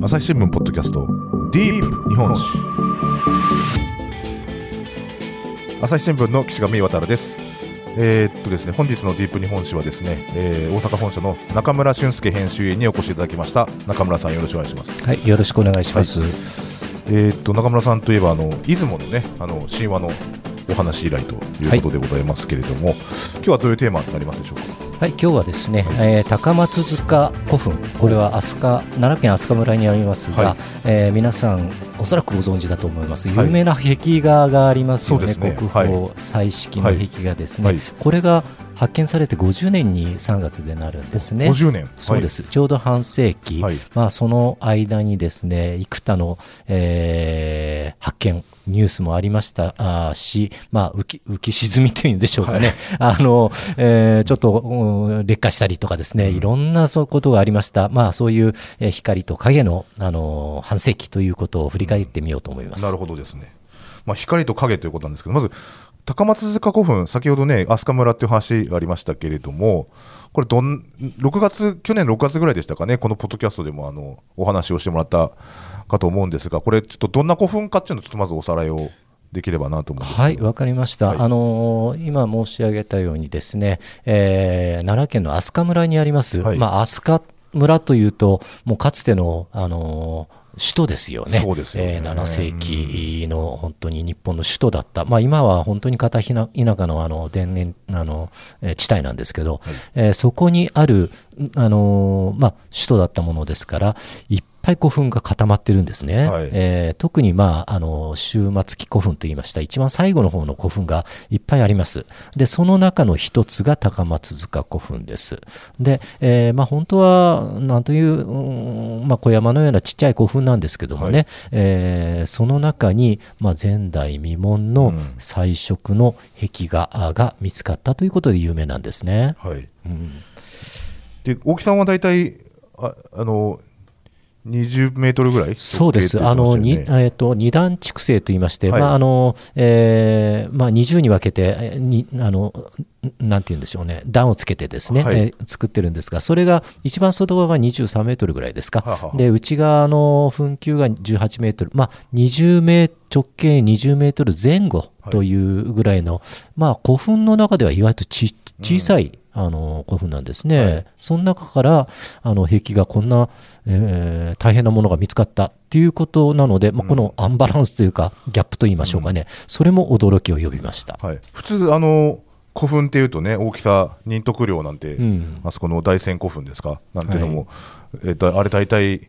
朝日新聞ポッドキャストディープ日本史。朝日新聞の岸上渡です。えーっとですね本日のディープ日本史はですね、えー大阪本社の中村俊介編集員にお越しいただきました。中村さんよろしくお願いします。はい、よろしくお願いします。えーっと中村さんといえばあの出雲のねあの神話のお話以来ということでございますけれども、今日はどういうテーマになりますでしょうか？はい、今日はですね、えー高松塚古墳、これは飛鳥奈良県飛鳥村にありますが、はい。えー皆さんおそらくご存知だと思います。はい。有名な壁画がありますよね。国はい。宝彩色の壁画ですね。はい。これが発見されて50年に3月でなるんです。ね。50年。そうです、ちょうど半世紀、はい。まあ、その間にですね幾多の、えー発見、ニュースもありました。し、まあ、浮き浮き沈みというんでしょうかね、あのえーちょっとうん劣化したりとか、ですね。いろんなそういうことがありました、まあ、そういう、えー光と影の、あの半世紀ということを振り返ってみようと思います。なるほどですね、まあ、光と影ということなんですけど、まず高松塚古墳、先ほどね、飛鳥村っていう話がありましたけれども、これどん、6月、去年6月ぐらいでしたかね、このポッドキャストでもあのお話をしてもらったかと思うんですが、これ、ちょっとどんな古墳かっていうのを、ちょっとまずおさらいをできればなと思うんですはい、わかりました、はい。あのー今申し上げたようにですね、えー奈良県の飛鳥村にあります、はい。まあ、飛鳥村というと、もうかつての、あのー首都ですよね。そうですよね。えー7世紀の本当に日本の首都だった、まあ、今は本当に片田舎のあの田園あの、えー地帯なんですけど、えーそこにある、あのーまあ、首都だったものですから、いっぱい古墳が固まってるんですね。はい。えー特に、まあ、あの終末期古墳といいました。一番最後の方の古墳がいっぱいあります。でその中の一つが高松塚古墳です。で、えーまあ、本当はなんという、うんまあ、小山のようなちっちゃい古墳なんですけどもね、えーその中に、まあ、前代未聞のうん。彩色の壁画が見つかったということで有名なんですね。はい、うん。で大木さんは大体ああの20メートルぐらい？そうです、直径あのにえー、と二段築成といいまして、はい。まああのえーまあ、20に分けて、えーにあのなんて言うんでしょうね、段をつけてですね、はい。えー作ってるんですが、それが一番外側が23メートルぐらいですか、はあはあで内側の墳丘が18メートル、まあ、20メー直径20メートル前後というぐらいの、まあ、古墳の中では意外とち小さい、あの古墳なんですね、はい。その中からあの壁がこんな、えー大変なものが見つかったっていうことなので、まあ、このアンバランスというか、ギャップといいましょうかね、それも驚きを呼びました。はい、普通あの古墳っていうとね大きさ仁徳陵なんて、うん。あそこの大仙古墳ですか？なんていうのも、えっとあれ大体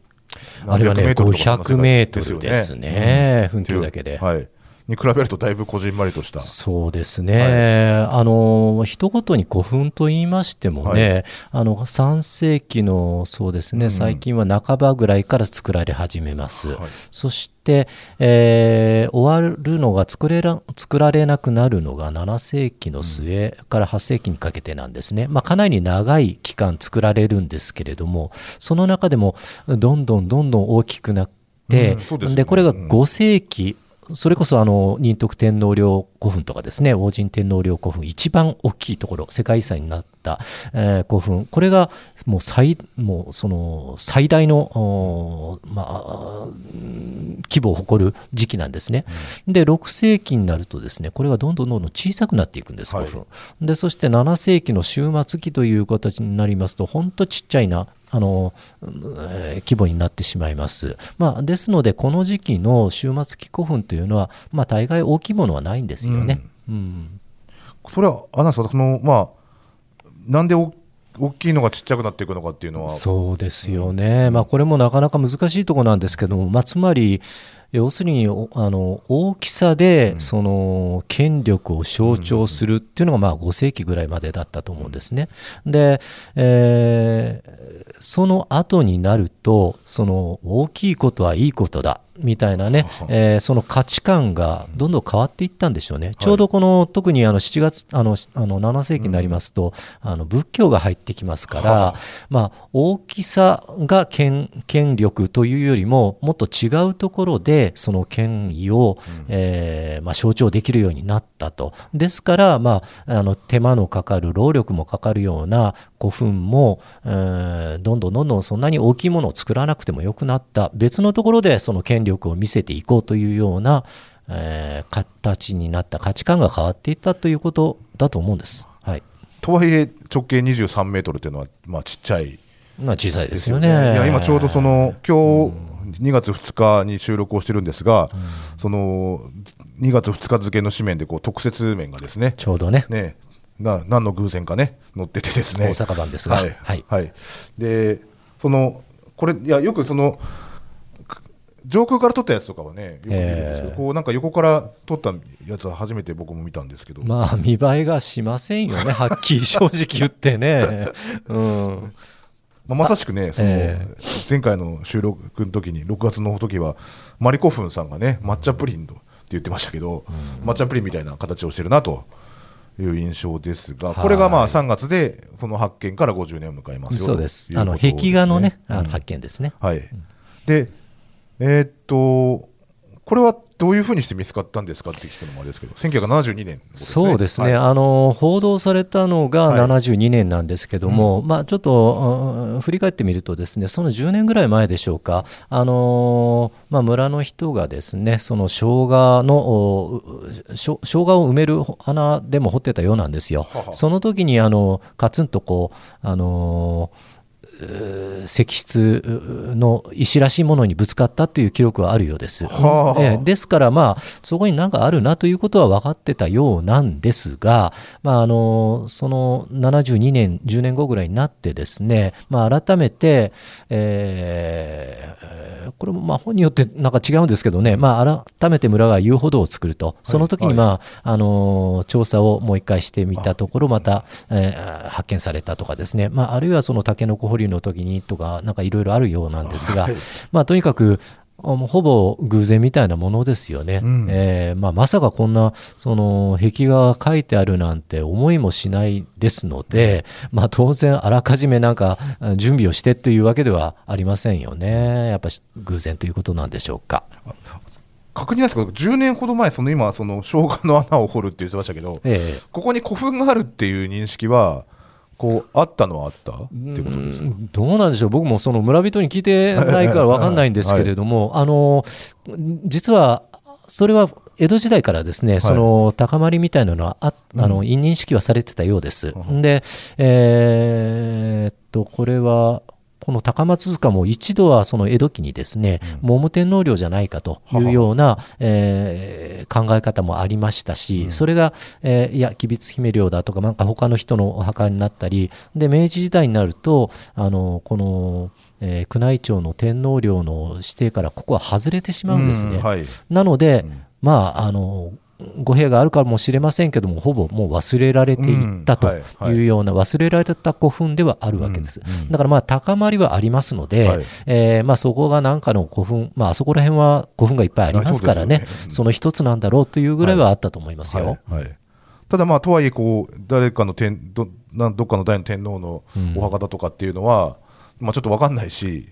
あれはね、何百500メートルですね、墳丘だけで。はい、に比べるとだいぶこじんまりとした。そうですね、あの人ごとに古墳と言いましてもね、あの3世紀のそうですね、うん最近は半ばぐらいから作られ始めます。はい。そして、えー終わるのが作れら作られなくなるのが7世紀の末から8世紀にかけてなんですね、まあ、かなり長い期間作られるんですけれどもその中でもどんどんどんどん大きくなって、うんでね。でこれがうん5世紀それこそあの仁徳天皇陵古墳とかですね王神天皇陵古墳一番大きいところ世界遺産になった、えー古墳これがもう最もうその最大の、まあ、うん規模を誇る時期なんですね。で6世紀になるとですねこれがどんどんどんどん小さくなっていくんですはい古墳。でそして7世紀の終末期という形になりますと本当ちっちゃいなあの、えー規模になってしまいます。まあ、ですのでこの時期の終末期古墳というのは、まあ、大概大きいものはないんですよね。うん。それはあなんですかそのまあなんでお大きいのがちっちゃくなっていくのかっていうのは。そうですよね、まあ、これもなかなか難しいところなんですけども、まあ、つまり、要するにおあの大きさでその権力を象徴するっていうのがまあ5世紀ぐらいまでだったと思うんですね。で、えーその後になるとその大きいことはいいことだみたいなね、えーその価値観がどんどん変わっていったんでしょうね。ちょうどこの特にあの7月あのあの7世紀になりますと、あの仏教が入ってきますから、はあまあ、大きさが権権力というよりももっと違うところで、でその権威を、えーまあ、象徴できるようになったと。ですから、まあ、あの手間のかかる労力もかかるような古墳も、えーどんどんどんどんそんなに大きいものを作らなくてもよくなった別のところでその権力を見せていこうというような、えー形になった価値観が変わっていったということだと思うんです。はいとはいえ直径23メートルっていうのはまあちっちゃいまあ、小さいでですすよ。ね。いや今ちょうどその今日2月2日に収録をしてるんですが、その2月2日付の紙面でこう特設面がですねちょうどね、ねな何の偶然かね載っててですね。大阪版ですが、はい。はい。はい。でそのこれいやよくそのく上空から撮ったやつとかはねよく見るんですけど、ええこうなんか横から撮ったやつは初めて僕も見たんですけど、まあ見栄えがしませんよね、はっきり正直言ってね。うんまあ、まさしくね、そのえ前回の収録の時に、6月の時は、マリコフンさんがね、抹茶プリンとって言ってましたけど、抹茶プリンみたいな形をしてるなという印象ですが、これがまあはい3月で、その発見から50年を迎えますよそうです。あの壁画のね、あうん。の発見ですね。はい、で、えーっと、これはどういうふうにして見つかったんですかって聞くのもあれですけど、1972年、そうですね、はい。あの報道されたのがはい。72年なんですけども、まあ、ちょっとうん振り返ってみると、ですねその10年ぐらい前でしょうか、あのまあ、村の人がですねその生姜のしょ生姜を埋める穴でも掘ってたようなんですよ。はは。その時にあのカツンとこう、あのうー石室の石らしいものにぶつかったという記録はあるようです。はあ。ええですから、まあ、そこに何かあるなということは分かってたようなんですが、まあ、あのその72年、10年後ぐらいになってですね、まあ、改めて、えーこれもまあ本によってなんか違うんですけどね、まあ、改めて村が遊歩道を作ると、その時に、まああの調査をもう一回してみたところ、また、えー発見されたとかですね、まあ、あるいはそのタケノコ掘りの時にとか、なんかいろいろあるようなんですが、まあ、とにかく、ほぼ偶然みたいなものですよね。うんえーまあ、まさかこんなその壁画が書いてあるなんて思いもしないですので、まあ、当然あらかじめなんかあ準備をしてというわけではありませんよね。やっぱし偶然ということなんでしょうか。確認ですけど、10年ほど前、その今、その生姜の穴を掘るって言ってましたけど、ええここに古墳があるっていう認識は、こうあったのはあった？ってことですどうなんでしょう、僕もその村人に聞いてないから分かんないんですけれども、あの実はそれは江戸時代からですね、その高まりみたいなのはああの、因認識はされてたようです。で、えーっと、これは、この高松塚も一度はその江戸期にですね、桃天皇陵じゃないかというような、えー考え方もありましたし、それが、えーいや、吉備津姫陵だとか、なんか他の人のお墓になったり、で明治時代になると、あのこの、えー宮内庁の天皇陵の指定からここは外れてしまうんですね。うんはい。なので、まあ、あの、語弊があるかもしれませんけども、ほぼもう忘れられていったというような、忘れられた古墳ではあるわけです。だからまあ、高まりはありますので、はい。えーまあ、そこがなんかの古墳、まあ、あそこら辺は古墳がいっぱいありますからねあその一つなんだろうというぐらいはあったと思いますよ。はいはい。ただまあとはいえこう誰かの天どなんどっかの大の天皇のお墓だとかっていうのは、まあ、ちょっと分かんないし、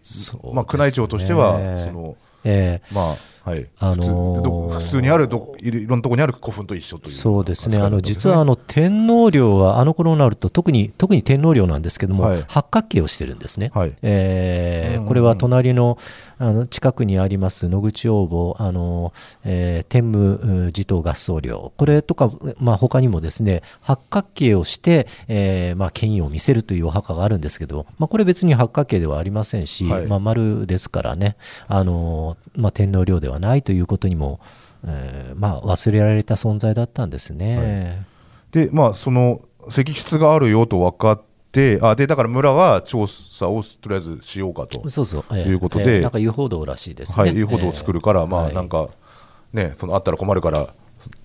まあ、宮内庁としてはそのえー。まあはい。あのー普通にあるどいろんなところにある古墳と一緒という。そうですね、あの実はあの天皇陵はあの頃になると特に、特に天皇陵なんですけども、はい。八角形をしてるんですね。はい。えーこれは隣のあの近くにあります野口王墓、あのえー天武地頭合葬陵、これとか、まあ他にもですね八角形をして、えーまあ、権威を見せるというお墓があるんですけど、まあ、これ別に八角形ではありませんし、はい。まあ、丸ですからね、あのまあ、天皇陵ではないということにも、えーまあ、忘れられた存在だったんですね。でまあその石室があるよと分かってあでだから村は調査をとりあえずしようかと。そうそう、えということで。なんか遊歩道らしいですね。はい、いうことを作るから、まはい。あなんかね、そのあったら困るから、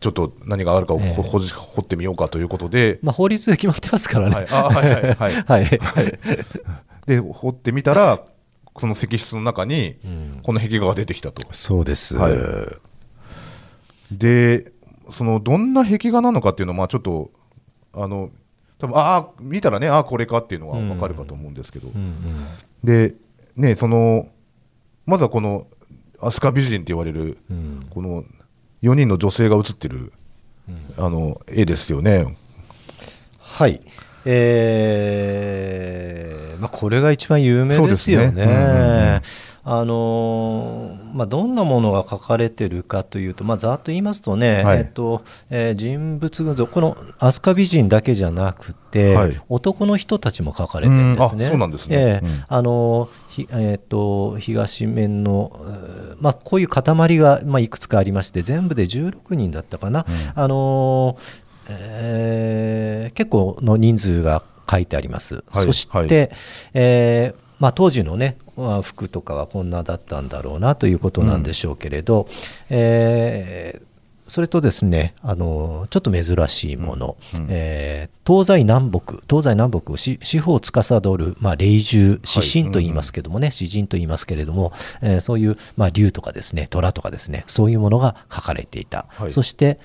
ちょっと何があるかをええほほじ掘ってみようかということで、まあ、法律で決まってますからね。はい、あはい。はい。はい、はい。で掘ってみたら、その石室の中に、この壁画が出てきたと。そうです。はい。で、そのどんな壁画なのかっていうのは、まあちょっと、あの多分ああ、見たらね、ああ、これかっていうのが分かるかと思うんですけど、うんうん。で、ね、そのまずはこの飛鳥美人って言われる、うん。この4人の女性が写ってる、あの絵ですよね。はい、えーまあ、これが一番有名ですよね。あのーまあ、どんなものが書かれてるかというと、まあ、ざっと言いますとね、はい。えっとえー人物群像この飛鳥美人だけじゃなくて、はい。男の人たちも書かれてるんですね。そうなんですね。ええ。うん。あのひえー、と東面の、えーまあ、こういう塊が、まあ、いくつかありまして全部で16人だったかな、あのーえー結構の人数が書いてあります、はいそして、はい。えーまあ、当時の、ね、まあ服とかはこんなだったんだろうなということなんでしょうけれど、えーそれとですねあのちょっと珍しいもの、えー東西南北東西南北をし四方を司る、まあ、霊獣指針と言いますけどもね、詩人と言いますけれども、えーそういう、まあ、竜とかですね虎とかですねそういうものが書かれていた、はい。そして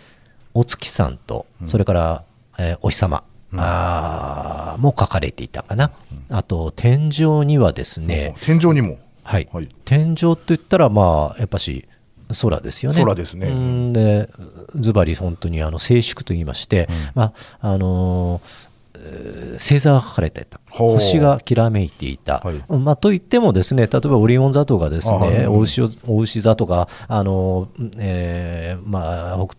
お月さんとそれから、えーお日様、あーも書かれていたかな、あと天井にはですね、天井にも、はい。はい。天井って言ったらまあやっぱし空ですよね。空ですね。うん。でズバリ本当にあの静粛と言いまして、まああのーえー星座が書かれていた星がきらめいていた、はい。まあ、といってもですね例えばオリオン座とかですあはい。ねお牛をお牛座とかあの、えーまあ、北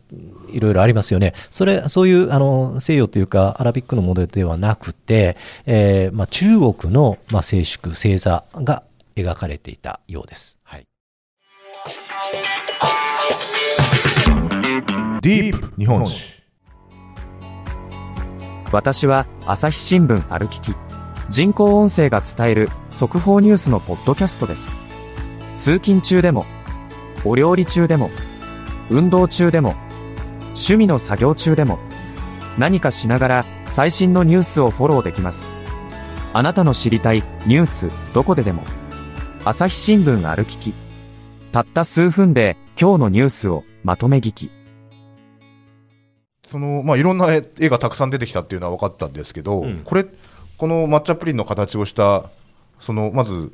いろいろありますよね。それそういうあの西洋というかアラビックのモデルではなくて、えーまあ、中国の、まあ、静粛星座が描かれていたようです。はい。ディープ日本史。私は朝日新聞歩きき人工音声が伝える速報ニュースのポッドキャストです。通勤中でもお料理中でも運動中でも趣味の作業中でも何かしながら最新のニュースをフォローできます。あなたの知りたいニュースどこででも朝日新聞歩きき。たった数分で今日のニュースをまとめ聞き。そのまあ、いろんな絵絵がたくさん出てきたっていうのは分かったんですけど、うん。これ、この抹茶プリンの形をした、そのまず、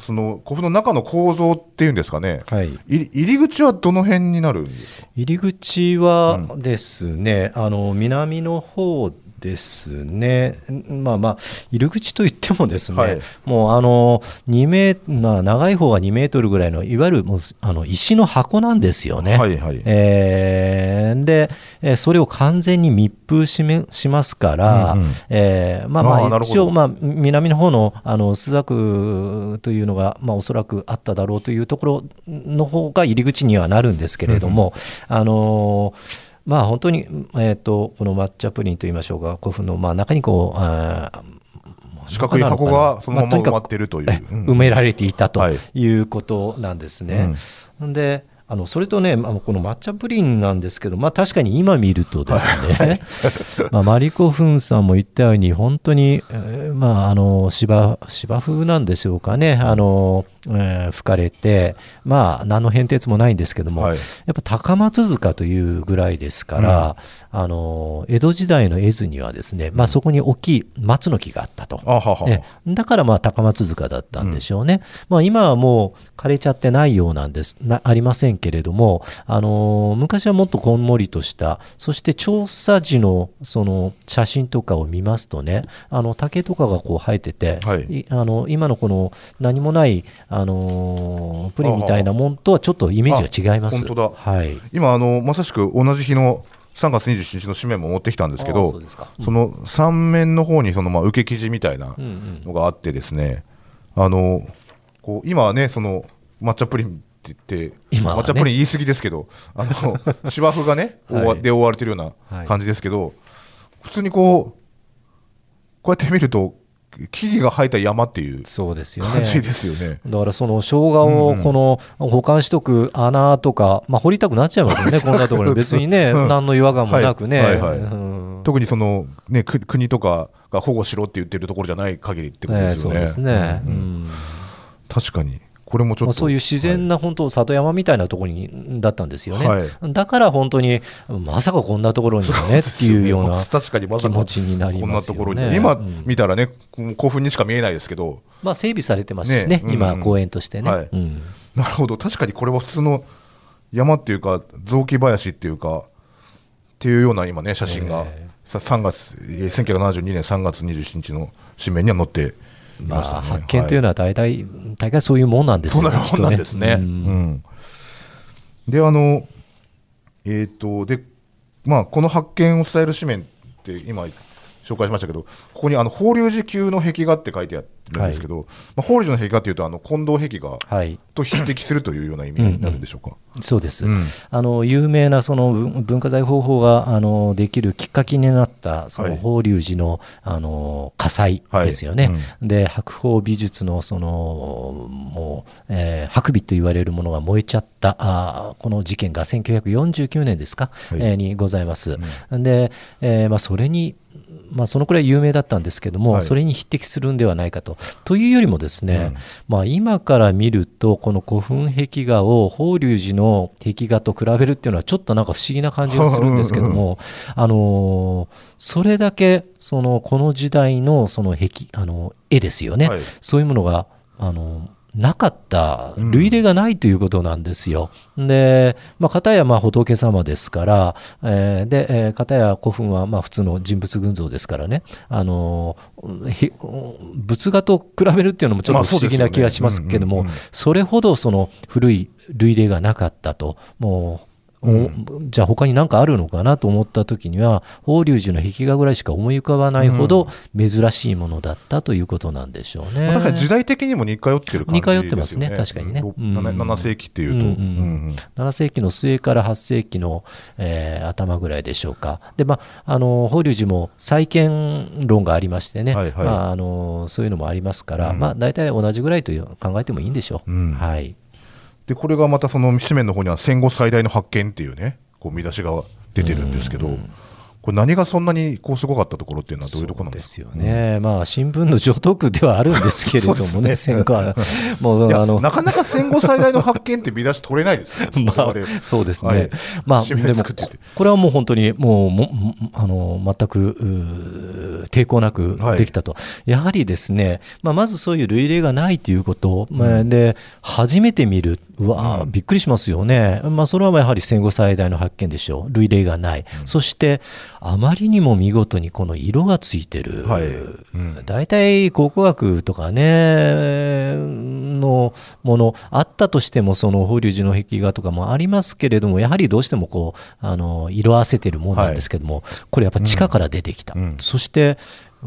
その古墳の中の構造っていうんですかね、はい、い入り口はどの辺になるんですか？入り口はですね、あの南の方ですね、んまあまあ、入り口といってもですね、はい。もうあの2メーまあ、長い方が2メートルぐらいの、いわゆるもうあの石の箱なんですよね。はいはい。えーで、えーそれを完全に密封しめしますから、うんうん。えーまあまあ一応、まあ、南の方のあの朱雀というのが、まあ、おそらくあっただろうというところの方が入り口にはなるんですけれども、あのーまあ本当に、えー、とこの抹茶プリンといいましょうか。古墳の、まあ、中にこうあー四角い箱がそのまま埋まってるという。えうん。埋められていたとはいいうことなんですね。であのそれとね、まあこの抹茶プリンなんですけど、まあ、確かに今見るとですね、まあマリコ・フンさんも言ったように、本当に、えーまあ、あの芝芝生なんでしょうかね、あのえー吹かれて、まあ、何の変哲もないんですけども、はい。やっぱ高松塚というぐらいですから、あの江戸時代の絵図にはですね、まあ、そこに大きい松の木があったと。あははえだからまあ高松塚だったんでしょうね、まあ、今はもう枯れちゃってないようなんです。なありませんけれども、あのー昔はもっとこんもりとしたそして調査時のその写真とかを見ますとねあの竹とかがこう生えてて、はい。いあの今のこの何もない、あのープリンみたいなもんとはちょっとイメージが違います。あ本当だ。はい。今あの、まさしく同じ日の3月27日の紙面も持ってきたんですけどうですか、その3面の方にそのまあ受け記事みたいなうんうん。のがあってですね、あのこう今はね、その抹茶プリンって言って、ね。抹茶プリン言い過ぎですけど、あの 芝生がね、はい。で覆われてるようはない。感じですけど、普通にこう、こうやって見ると、木々が生えた山っていうそうですよね。感じですよね。だからその生姜をこの保管しとく穴とか、まあ、掘りたくなっちゃいますよね、こんなところに、別にね、うん。何の違和感もなくね、はい。はい。はい。うん。特にその、ね、く国とかが保護しろって言ってるところじゃない限りってことええですよね。そうですね、うん。うん。確かに、これもちょっと、まあ、そういう自然な本当、里山みたいなところにだったんですよね、はいだから本当に、まさかこんなところにねっていうような確かにまさか気持ちになりますよね。ところに、今うん見たらね、興奮にしか見えないですけど、まあ、整備されてますしね、ねうん今、公園としてね。はいうんなるほど確かにこれは普通の山っていうか雑木林っていうかっていうような今ね写真が、えさ3月えー1972年3月27日の紙面には載っていまね、まあ、発見というのは大体、大概そういうもんなんですよね。そんなもんなんですね。きっとうんであのえっ、とでまあこの発見を伝える紙面って今紹介しましたけどここにあの法隆寺級の壁画って書いてあるんですけど、まあ、法隆寺の壁画っていうとあの近藤壁画はい、と匹敵するというような意味になるんでしょうか？そうです、うん。あの有名なその文文化財方法があのできるきっかけになったそはい。の法隆寺のあの火災ですよね、はいで白鳳美術のそのもう、えー白美と言われるものが燃えちゃったあーこの事件が1949年ですか、はい。えーにございます。で、えーまあ、それにまあ、そのくらい有名だったんですけども、はい。それに匹敵するんではないかと。というよりもですね、うん。まあ、今から見るとこの古墳壁画を法隆寺の壁画と比べるっていうのはちょっとなんか不思議な感じがするんですけども、あのーそれだけそのこの時代のその壁あの絵ですよね、はい。そういうものがあのなかった類例がないということなんですよ。で、まあ、片やまあ仏様ですから、えーで、えー片や古墳はまあ普通の人物群像ですからね、あの仏画と比べるっていうのもちょっまあと不思議な気がしますけどもそれほどその古い類例がなかったと、もう、おじゃあ他に何かあるのかなと思った時には法隆寺の壁画ぐらいしか思い浮かばないほど珍しいものだったということなんでしょうね。まあ確かに時代的にも似通ってる感じですよね。似通ってますね確かにね。ろうん。7 7世紀っていうと。うんうんうん。うん7世紀の末から8世紀の、えー頭ぐらいでしょうか。で、まあ、あの法隆寺も再建論がありましてね、はいはい。まあ、あのそういうのもありますから、うん。まあ、大体同じぐらいという考えてもいいんでしょう。うん。はいでこれがまたその紙面の方には戦後最大の発見っていうねこう見出しが出てるんですけど、これ何がそんなにこうすごかったところっていうのはどういうところなんでですよね、まあ、新聞の上等ではあるんですけれどもね、戦後は、もうあの。なかなか戦後最大の発見って見出し取れないですよ、まあそうですね、はい。まあ、でもこ、これはもう本当にもうももあの全く抵抗なくはい。できたと、やはりですね、まあ、まずそういう類例がないということ、まあで初めて見る、うわー、うん。びっくりしますよね、まあ、それはまあやはり戦後最大の発見でしょう、類例がない、そしてあまりにも見事にこの色がついてる。はい。うん。大体考古学とかねのものあったとしてもその法隆寺の壁画とかもありますけれどもやはりどうしてもこうあの色あせてるもんなんですけども、これやっぱ地下から出てきた、うん。そして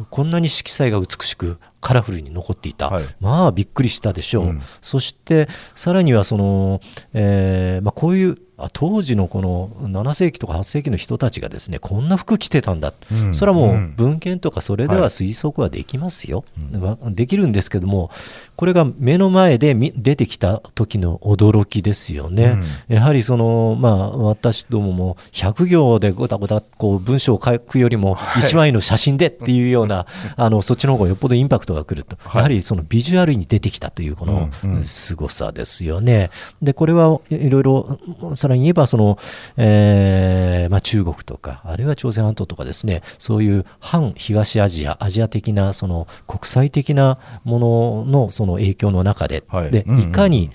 こんなに色彩が美しくカラフルに残っていた、はい。まあびっくりしたでしょう、うん。そしてさらにはその、えーまあ、こういうあ当時のこの7世紀とか8世紀の人たちがですねこんな服着てたんだ、うん。それはもううん。文献とかそれでははい。推測はできますよ、わできるんですけどもこれが目の前でみ出てきた時の驚きですよね、やはりそのまあ私どもも100行でごたごたこう文章を書くよりも1枚の写真でっていうような、あのそっちの方がよっぽどインパクトがくると、はい。やはりそのビジュアルに出てきたというこのうんうん。凄さですよね。でこれはいろいろさらに言えばその、えーまあ、中国とかあるいは朝鮮半島とかですねそういう反東アジアアジア的なその国際的なもののその影響の中で,、ではい。うんうんうん。いかに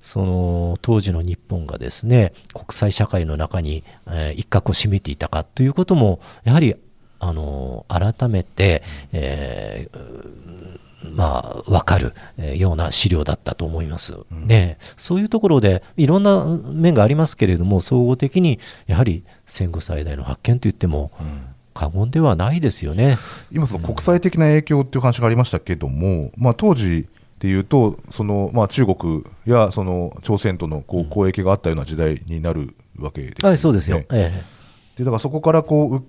その当時の日本がですね国際社会の中に、えー一角を占めていたかということもやはりあの改めて、えーまあ、分かるえーような資料だったと思います、ね、そういうところでいろんな面がありますけれども総合的にやはり戦後最大の発見といっても過言ではないですよね。今その国際的な影響っていう話がありましたけども、まあ、当時でいうとその、まあ、中国やその朝鮮とのこう交易があったような時代になるわけですよね。はい、そうですよ。えでだからそこからこうう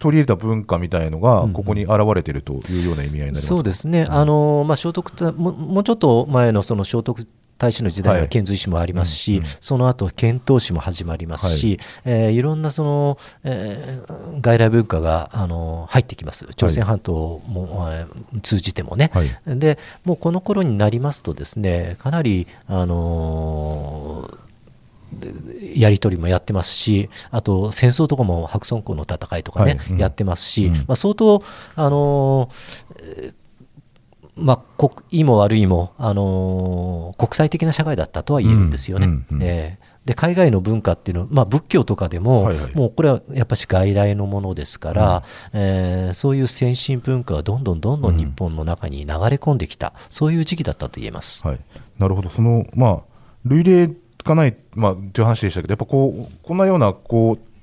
取り入れた文化みたいのがうんここに現れてるというような意味合いになりえますか？そうですね、あのまあ、聖徳太ももうちょっと前のその聖徳太子の時代ははい。遣隋使もありますし、うんうん。その後遣唐使も始まりますし、い。えーいろんなその、えー外来文化があの入ってきます、朝鮮半島も、えー通じてもね。はい。でもうこの頃になりますとですねかなり、あのーでやり取りもやってますしあと戦争とかも白村江の戦いとかね、はい。うん。やってますし、うん。まあ、相当、あのーまあ、国いいも悪いも、あのー国際的な社会だったとは言えるんですよね。うんうんうん。えーで海外の文化っていうのは、まあ、仏教とかでも、はいはい。もうこれはやっぱし外来のものですから、えーそういう先進文化がどんどんどんどん。日本の中に流れ込んできた、そういう時期だったと言えます。はい、なるほど、そのまあ類例がない、まあ、という話でしたけど、やっぱこうこんなようなこう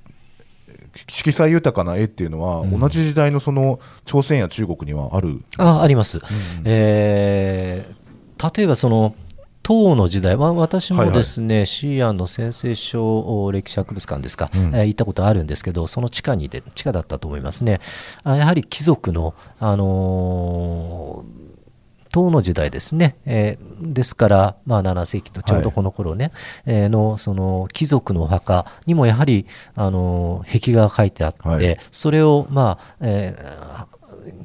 色彩豊かな絵っていうのは、同じ時代のその朝鮮や中国にはある、ああります、えー例えばその唐の時代。は私もですね、シーアンの先生書歴史博物館ですか、うん。えー行ったことあるんですけど、その地下にで地下だったと思いますね、あやはり貴族の、あのー唐の時代ですね、えーですから、まあ、7世紀とちょうどこの頃ね、えーのその貴族のお墓にもやはり、あのー壁画が書いてあって、はい。それを、まあえー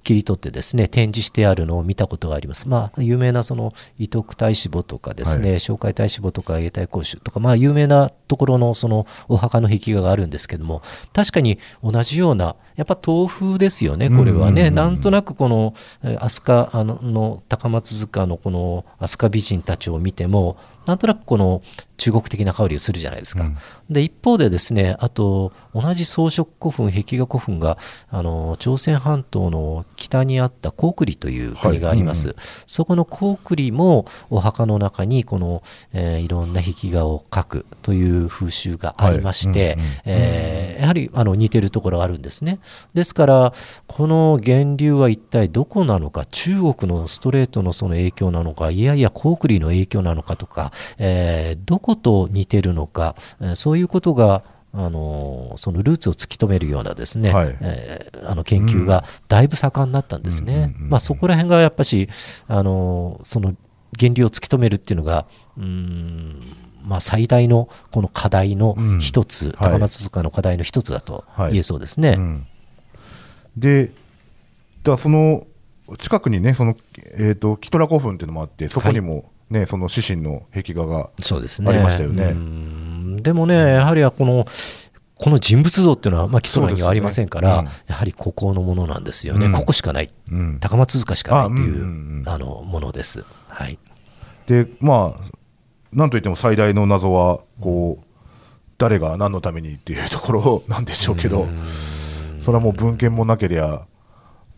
切り取ってですね展示してあるのを見たことがあります。まあ、有名なその伊徳太子墓とかですね、は紹介太子墓とか永代公主とか、まあ、有名なところのそのお墓の壁画があるんですけども確かに同じようなやっぱ豆腐ですよねこれはね、うんうんうんうんなんとなくこのえー飛鳥あのの高松塚のこの飛鳥美人たちを見てもなんとなくこの中国的な香りがするじゃないですか。うんで一方でですねあと同じ装飾古墳壁画古墳があの朝鮮半島の北にあった高句麗という国があります、はいそこの高句麗もお墓の中にこの、えーいろんな壁画を描くという風習がありまして、はい。うんうんえーやはりあの似てるところがあるんですね。ですからこの源流は一体どこなのか中国のストレートのその影響なのかいやいや高句麗の影響なのかとか、えーどこと似てるのか、えーそういうことがあのそのルーツを突き止めるようなですね、はい。えーあの研究がだいぶ盛んになったんですね。うんうんうんうん。まあ、そこら辺がやっぱしあのその原理を突き止めるっていうのがうーんまあ、最大のこの課題の一つ、はい。高松塚の課題の一つだと言えそうですね。うん。で、だその近くにね、そのえー、とキトラ古墳っていうのもあって、そこにも、ねその獅子の壁画が、そうですね。ありましたよね。うんでもね、やはりこの、この人物像っていうのは、まあ、基礎にはありませんから、そうですねやはりここのものなんですよね。うんここしかない。うん高松塚しかないというあうんうんのものです。はい。で、まあ、なんといっても最大の謎は、こう、誰が何のためにっていうところなんでしょうけど、それはもう文献もなけりゃ、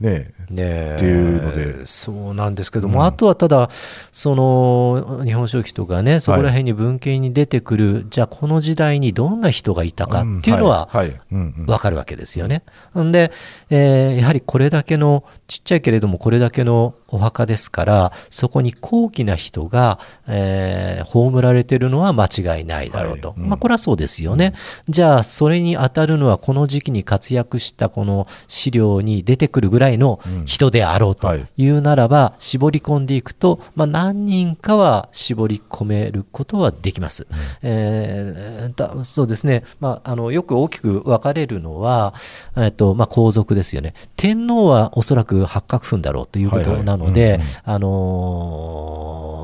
ねねえ。っていうので。そうなんですけども、あとはただ、その日本書紀とかね、そこら辺に文献に出てくる、じゃあ、この時代にどんな人がいたかっていうのは、はいはい。うんうん。わかるわけですよね。んで、えーやはりこれだけの、ちっちゃいけれどもこれだけのお墓ですから、そこに高貴な人が、えー葬られてるのは間違いないだろうと。はい。うん。まあこれはそうですよね。じゃあ、それに当たるのはこの時期に活躍したこの資料に出てくるぐらいの人であろうとはい。いうならば、絞り込んでいくと、まあ何人かは絞り込めることはできます。えーだそうですね、まあ、あのよく大きく分かれるのは、えっとまあ、皇族ですよね、天皇はおそらく八角墳だろうということはいはい。なのでうんうん、あのー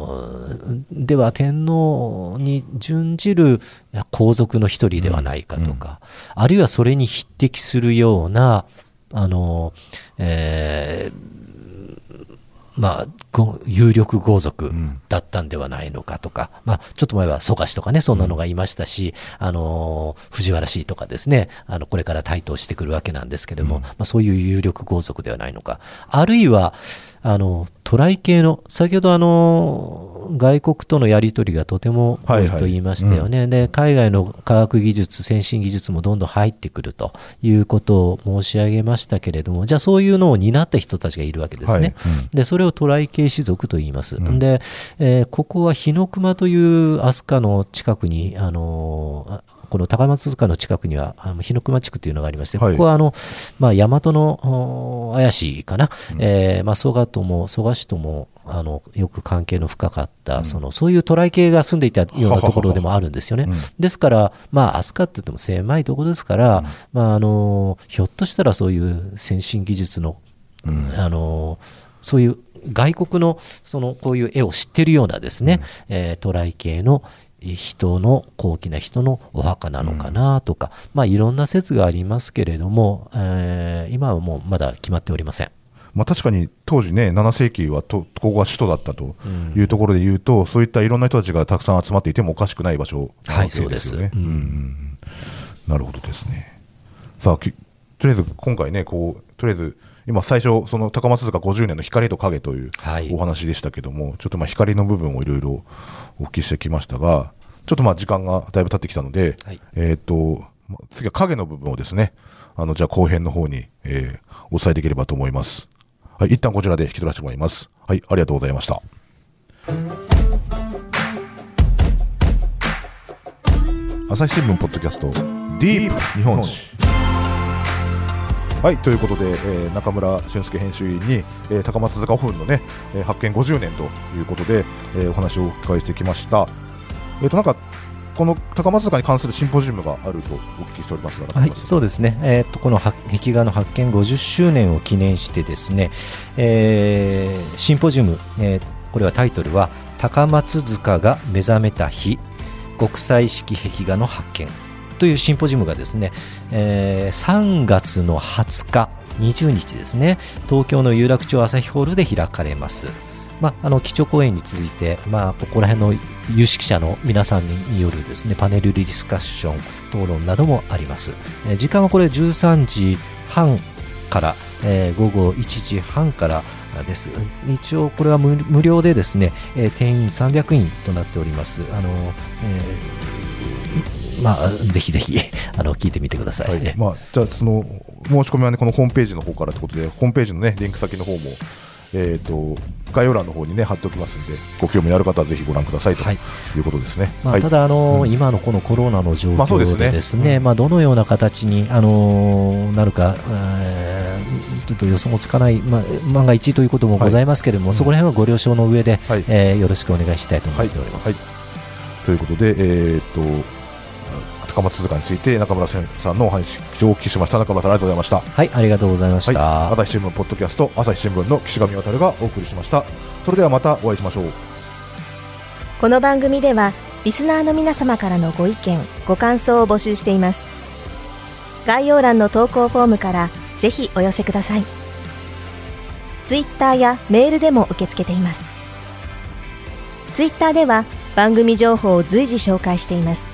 では天皇に準じる皇族の一人ではないかとか、あるいはそれに匹敵するような、あのえーまあ、ご有力豪族ん。だったんではないのかとか、まあ、ちょっと前は蘇我氏とかね、そんなのがいましたし、あの藤原氏とかですね、あのこれから台頭してくるわけなんですけれども、まあ、そういう有力豪族ではないのか、あるいはあの渡来系の、先ほどあの外国とのやり取りがとても多はいはい。いと言いましたよね、で海外の科学技術、先進技術もどんどん入ってくるということを申し上げましたけれども、じゃあそういうのを担った人たちがいるわけですね。はい。うん。でそれを渡来系氏族と言います。ん。で、えーここは日の熊という飛鳥の近くに、あのこの高松塚の近くにはあの日の熊地区というのがありまして、はい。ここはあの、まあ、大和のお怪しいかな、えーまあ、蘇我とも蘇我氏ともあのよく関係の深かった、そのそういう渡来系が住んでいたようなところでもあるんですよね。うん。ですから、まあ、飛鳥って言っても狭いところですから、まあ、あのひょっとしたらそういう先進技術のあのそういう外国のそのこういう絵を知ってるようなですね、えー渡来系の人の高貴な人のお墓なのかなとか、まあいろんな説がありますけれども、えー今はもうまだ決まっておりません。まあ、確かに当時ね、7世紀はとここが首都だったというところで言うと、そういったいろんな人たちがたくさん集まっていてもおかしくない場所なわけですよね。はいそうですうんうんうんなるほどですね。さあ、きとりあえず今回ね、こうとりあえず今、最初、その高松塚50年の光と影というはいお話でしたけども、ちょっとまあ光の部分をいろいろお聞きしてきましたが、ちょっとまあ時間がだいぶ経ってきたので、はいえっ、と、まあ次は影の部分をですね、あの、じゃあ後編の方に、えーお伝えできればと思います。はい、一旦こちらで引き取らせてもらいます。はい、ありがとうございました。朝日新聞ポッドキャストディープ日本史はいということで、えー中村俊介編集員に、えー高松塚古墳のね、えー発見50年ということで、えーお話をお伺いしてきました。えっ、となんかこの高松塚に関するシンポジウムがあるとお聞きしておりますが、はいそうですね、えーっとこのは壁画の発見50周年を記念してですね、えーシンポジウム、えーこれはタイトルは「高松塚が目覚めた日国際式壁画の発見」というシンポジウムがですね、えー3月の20日20日ですね東京の有楽町朝日ホールで開かれます。まあ、あの基調講演に続いて、まあ、ここら辺の有識者の皆さんによるですねパネルディスカッション討論などもあります、えー時間はこれ13時半から、えー午後1時半からです。一応これは無料でですね、えー定員300人となっております。あの、えーまあ、ぜひぜひあの聞いてみてください、はい。まあ、じゃあその申し込みはねこのホームページの方からということでホームページのねリンク先の方もえー、と概要欄の方にね貼っておきますんでご興味のある方はぜひご覧くださいとはい。いうことですね。まあ、はい。ただあの、うん。今のこのコロナの状まあそうですね況でですね、まあどのような形に、あのなるか、えーちょっと予想もつかない、まあ、万が一ということもございますけれども、うんそこら辺はご了承の上で、はい。えーよろしくお願いしたいと思っております。はい。ということで、えー、と高松塚について中村さんのお話をお聞きしました。中村さんありがとうございました。はい、ありがとうございました。はい、朝日新聞ポッドキャスト朝日新聞の岸上渉がお送りしました。それではまたお会いしましょう。この番組ではリスナーの皆様からのご意見ご感想を募集しています。概要欄の投稿フォームからぜひお寄せください。ツイッターやメールでも受け付けています。ツイッターでは番組情報を随時紹介しています